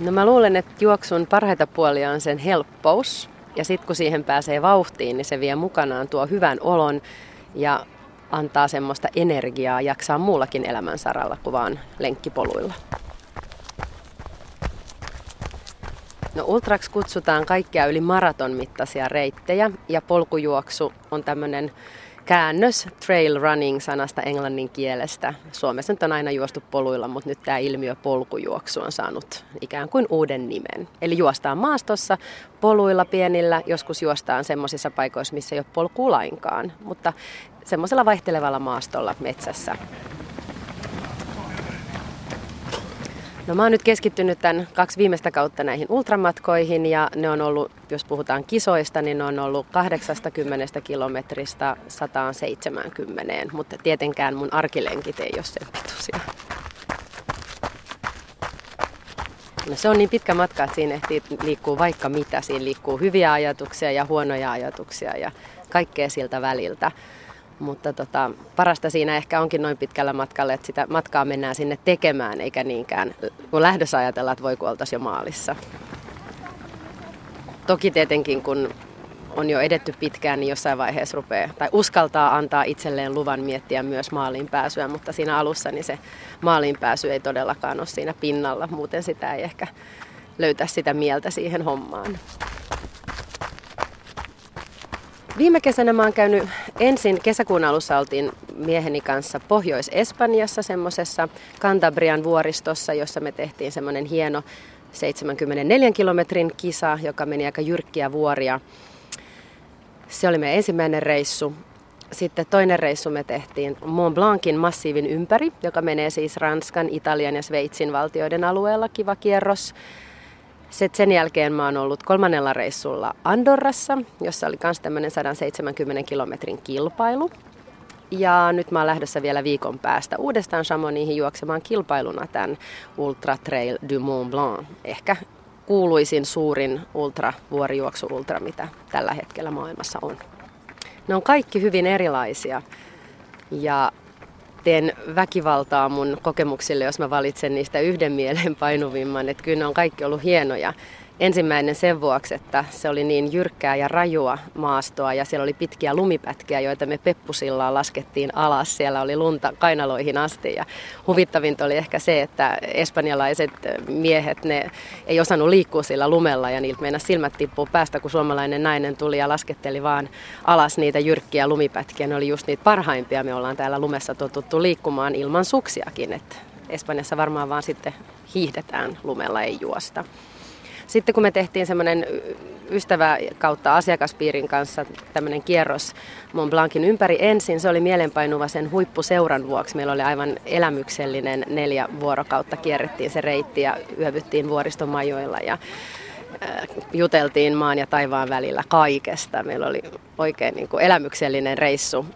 No mä luulen, että juoksun parhaita puolia on sen helppous. Ja sitten kun siihen pääsee vauhtiin, niin se vie mukanaan tuo hyvän olon ja antaa semmoista energiaa jaksaa muullakin elämänsaralla kuin vaan lenkkipoluilla. No Ultrax kutsutaan kaikkia yli maraton mittaisia reittejä ja polkujuoksu on tämmöinen käännös trail running sanasta englannin kielestä. Suomessa nyt on aina juostu poluilla, mutta nyt tämä ilmiö polkujuoksu on saanut ikään kuin uuden nimen. Eli juostaan maastossa poluilla pienillä, joskus juostaan semmoisissa paikoissa, missä ei ole polkua lainkaan, mutta semmoisella vaihtelevalla maastolla metsässä. No mä oon nyt keskittynyt tämän kaksi viimeistä kautta näihin ultramatkoihin ja ne on ollut, jos puhutaan kisoista, niin ne on ollut 80 kilometristä 170, mutta tietenkään mun arkilenkit ei ole sen pituisia. No se on niin pitkä matka, että siinä ehtii liikkuu vaikka mitä. Siinä liikkuu hyviä ajatuksia ja huonoja ajatuksia ja kaikkea siltä väliltä. Mutta tota, parasta siinä ehkä onkin noin pitkällä matkalla, että sitä matkaa mennään sinne tekemään, eikä niinkään kun lähdössä ajatellaan, että voi kun jo maalissa. Toki tietenkin, kun on jo edetty pitkään, niin jossain vaiheessa rupeaa, tai uskaltaa antaa itselleen luvan miettiä myös maaliin pääsyä, mutta siinä alussa niin se maaliin pääsy ei todellakaan ole siinä pinnalla, muuten sitä ei ehkä löytä sitä mieltä siihen hommaan. Viime kesänä mä oon käynyt ensin, kesäkuun alussa oltiin mieheni kanssa Pohjois-Espanjassa semmoisessa Cantabrian vuoristossa, jossa me tehtiin semmoinen hieno 74 kilometrin kisa, joka meni aika jyrkkiä vuoria. Se oli meidän ensimmäinen reissu. Sitten toinen reissu me tehtiin Mont Blancin massiivin ympäri, joka menee siis Ranskan, Italian ja Sveitsin valtioiden alueella. Kiva kierros. Sitten sen jälkeen mä oon ollut kolmannella reissulla Andorrassa, jossa oli myös tämmöinen 170 kilometrin kilpailu. Ja nyt mä oon lähdössä vielä viikon päästä uudestaan Chamonixin juoksemaan kilpailuna tämän Ultra Trail du Mont Blanc. Ehkä kuuluisin suurin ultra, vuorijuoksu ultra, mitä tällä hetkellä maailmassa on. Ne on kaikki hyvin erilaisia. Ja teen väkivaltaa mun kokemuksille, jos mä valitsen niistä yhden mieleen painuvimman. Että kyllä ne on kaikki ollut hienoja. Ensimmäinen sen vuoksi, että se oli niin jyrkkää ja rajua maastoa ja siellä oli pitkiä lumipätkiä, joita me peppusillaan laskettiin alas. Siellä oli lunta kainaloihin asti ja huvittavinta oli ehkä se, että espanjalaiset miehet, ne ei osannut liikkua sillä lumella ja niiltä meinasi silmät tippuu päästä, kun suomalainen nainen tuli ja lasketteli vaan alas niitä jyrkkiä lumipätkiä. Ne oli just niitä parhaimpia. Me ollaan täällä lumessa totuttu liikkumaan ilman suksiakin, että Espanjassa varmaan vaan sitten hiihdetään lumella, ei juosta. Sitten kun me tehtiin semmoinen ystävä kautta asiakaspiirin kanssa tämmöinen kierros Mont Blancin ympäri ensin, se oli mielenpainuva sen huippuseuran vuoksi. Meillä oli aivan elämyksellinen neljä vuorokautta kierrettiin se reitti ja yövyttiin vuoristomajoilla ja juteltiin maan ja taivaan välillä kaikesta. Meillä oli oikein niin kuin elämyksellinen reissu.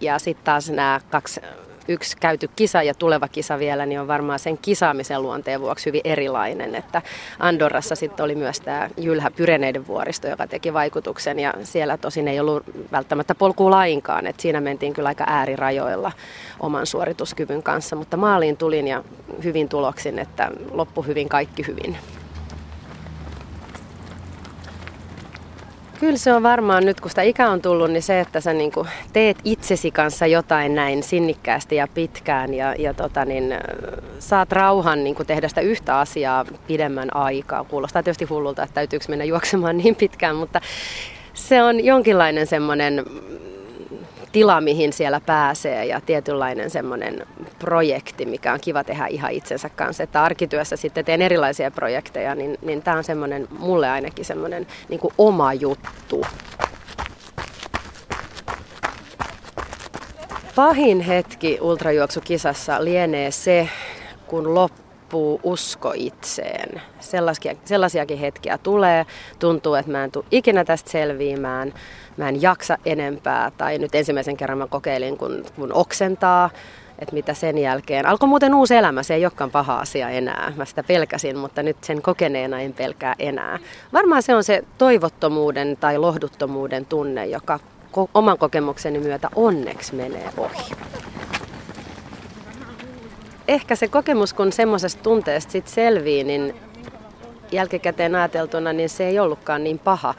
Ja sitten taas nämä kaksi yksi käyty kisa ja tuleva kisa vielä, niin on varmaan sen kisaamisen luonteen vuoksi hyvin erilainen. Että Andorrassa sitten oli myös tämä Jylhä Pyreneiden vuoristo, joka teki vaikutuksen ja siellä tosin ei ollut välttämättä polkua lainkaan. Että siinä mentiin kyllä aika äärirajoilla oman suorituskyvyn kanssa, mutta maaliin tulin ja hyvin tuloksin, että loppu hyvin, kaikki hyvin. Kyllä se on varmaan nyt, kun sitä ikä on tullut, niin se, että sä niin teet itsesi kanssa jotain näin sinnikkäästi ja pitkään ja, ja tota niin, saat rauhan niin tehdä sitä yhtä asiaa pidemmän aikaa. Kuulostaa tietysti hullulta, että täytyykö mennä juoksemaan niin pitkään, mutta se on jonkinlainen semmoinen tila, mihin siellä pääsee ja tietynlainen semmoinen projekti, mikä on kiva tehdä ihan itsensä kanssa. Että arkityössä sitten teen erilaisia projekteja, niin, niin tämä on semmoinen, mulle ainakin semmoinen niin oma juttu. Pahin hetki ultrajuoksukisassa lienee se, kun loppuu usko itseen. Sellaisia, sellaisiakin hetkiä tulee. Tuntuu, että mä en tule ikinä tästä selviämään mä en jaksa enempää. Tai nyt ensimmäisen kerran mä kokeilin, kun, kun oksentaa, että mitä sen jälkeen. Alkoi muuten uusi elämä, se ei olekaan paha asia enää. Mä sitä pelkäsin, mutta nyt sen kokeneena en pelkää enää. Varmaan se on se toivottomuuden tai lohduttomuuden tunne, joka oman kokemukseni myötä onneksi menee ohi. Ehkä se kokemus, kun semmoisesta tunteesta sit selvii, niin jälkikäteen ajateltuna, niin se ei ollutkaan niin paha.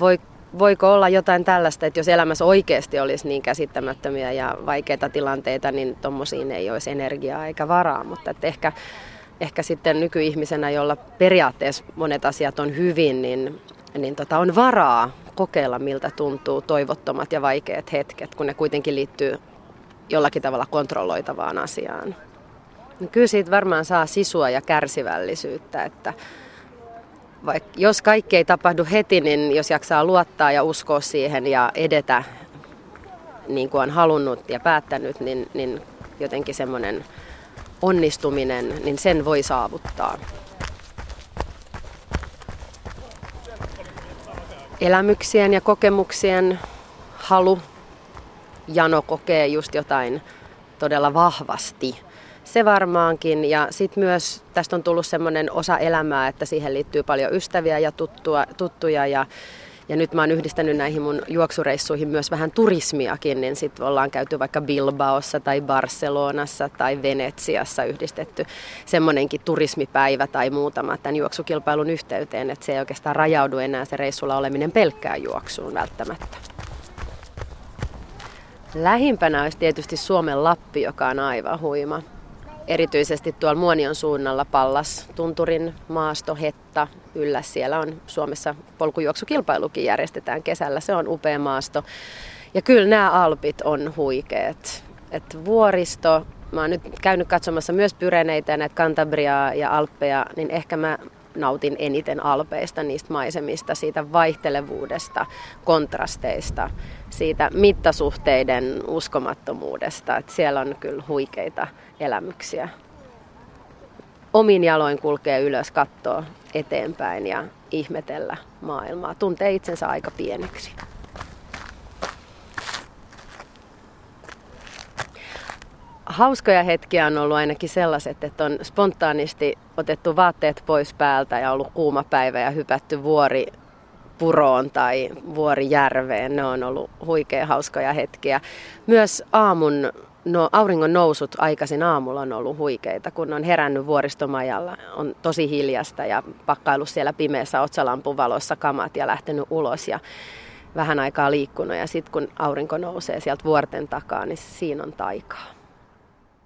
Voi, voiko olla jotain tällaista, että jos elämässä oikeasti olisi niin käsittämättömiä ja vaikeita tilanteita, niin tuommoisiin ei olisi energiaa eikä varaa, mutta että ehkä, ehkä sitten nykyihmisenä, jolla periaatteessa monet asiat on hyvin, niin, niin tota, on varaa kokeilla, miltä tuntuu toivottomat ja vaikeat hetket, kun ne kuitenkin liittyy jollakin tavalla kontrolloitavaan asiaan. Niin kyllä siitä varmaan saa sisua ja kärsivällisyyttä, että vaikka jos kaikki ei tapahdu heti, niin jos jaksaa luottaa ja uskoa siihen ja edetä niin kuin on halunnut ja päättänyt, niin, niin jotenkin semmoinen onnistuminen, niin sen voi saavuttaa. Elämyksien ja kokemuksien halu, Jano kokee just jotain todella vahvasti se varmaankin. Ja sitten myös tästä on tullut semmoinen osa elämää, että siihen liittyy paljon ystäviä ja tuttua, tuttuja ja ja nyt mä oon yhdistänyt näihin mun juoksureissuihin myös vähän turismiakin, niin sitten ollaan käyty vaikka Bilbaossa tai Barcelonassa tai Venetsiassa yhdistetty semmoinenkin turismipäivä tai muutama tämän juoksukilpailun yhteyteen, että se ei oikeastaan rajaudu enää se reissulla oleminen pelkkään juoksuun välttämättä. Lähimpänä olisi tietysti Suomen Lappi, joka on aivan huima erityisesti tuolla Muonion suunnalla Pallas, Tunturin maasto, Hetta, yllä. Siellä on Suomessa polkujuoksukilpailukin järjestetään kesällä. Se on upea maasto. Ja kyllä nämä Alpit on huikeet. Et vuoristo, mä oon nyt käynyt katsomassa myös Pyreneitä ja näitä Cantabriaa ja Alppeja, niin ehkä mä nautin eniten alpeista, niistä maisemista, siitä vaihtelevuudesta, kontrasteista, siitä mittasuhteiden uskomattomuudesta. Että siellä on kyllä huikeita elämyksiä. Omin jaloin kulkee ylös, kattoo eteenpäin ja ihmetellä maailmaa. Tuntee itsensä aika pieneksi. Hauskoja hetkiä on ollut ainakin sellaiset, että on spontaanisti otettu vaatteet pois päältä ja ollut kuuma päivä ja hypätty vuori puroon tai vuorijärveen. Ne on ollut huikea hauskoja hetkiä. Myös aamun no, auringon nousut aikaisin aamulla on ollut huikeita, kun on herännyt vuoristomajalla. On tosi hiljasta ja pakkaillut siellä pimeässä otsalampun valossa kamat ja lähtenyt ulos ja vähän aikaa liikkunut. Ja sitten kun aurinko nousee sieltä vuorten takaa, niin siinä on taikaa.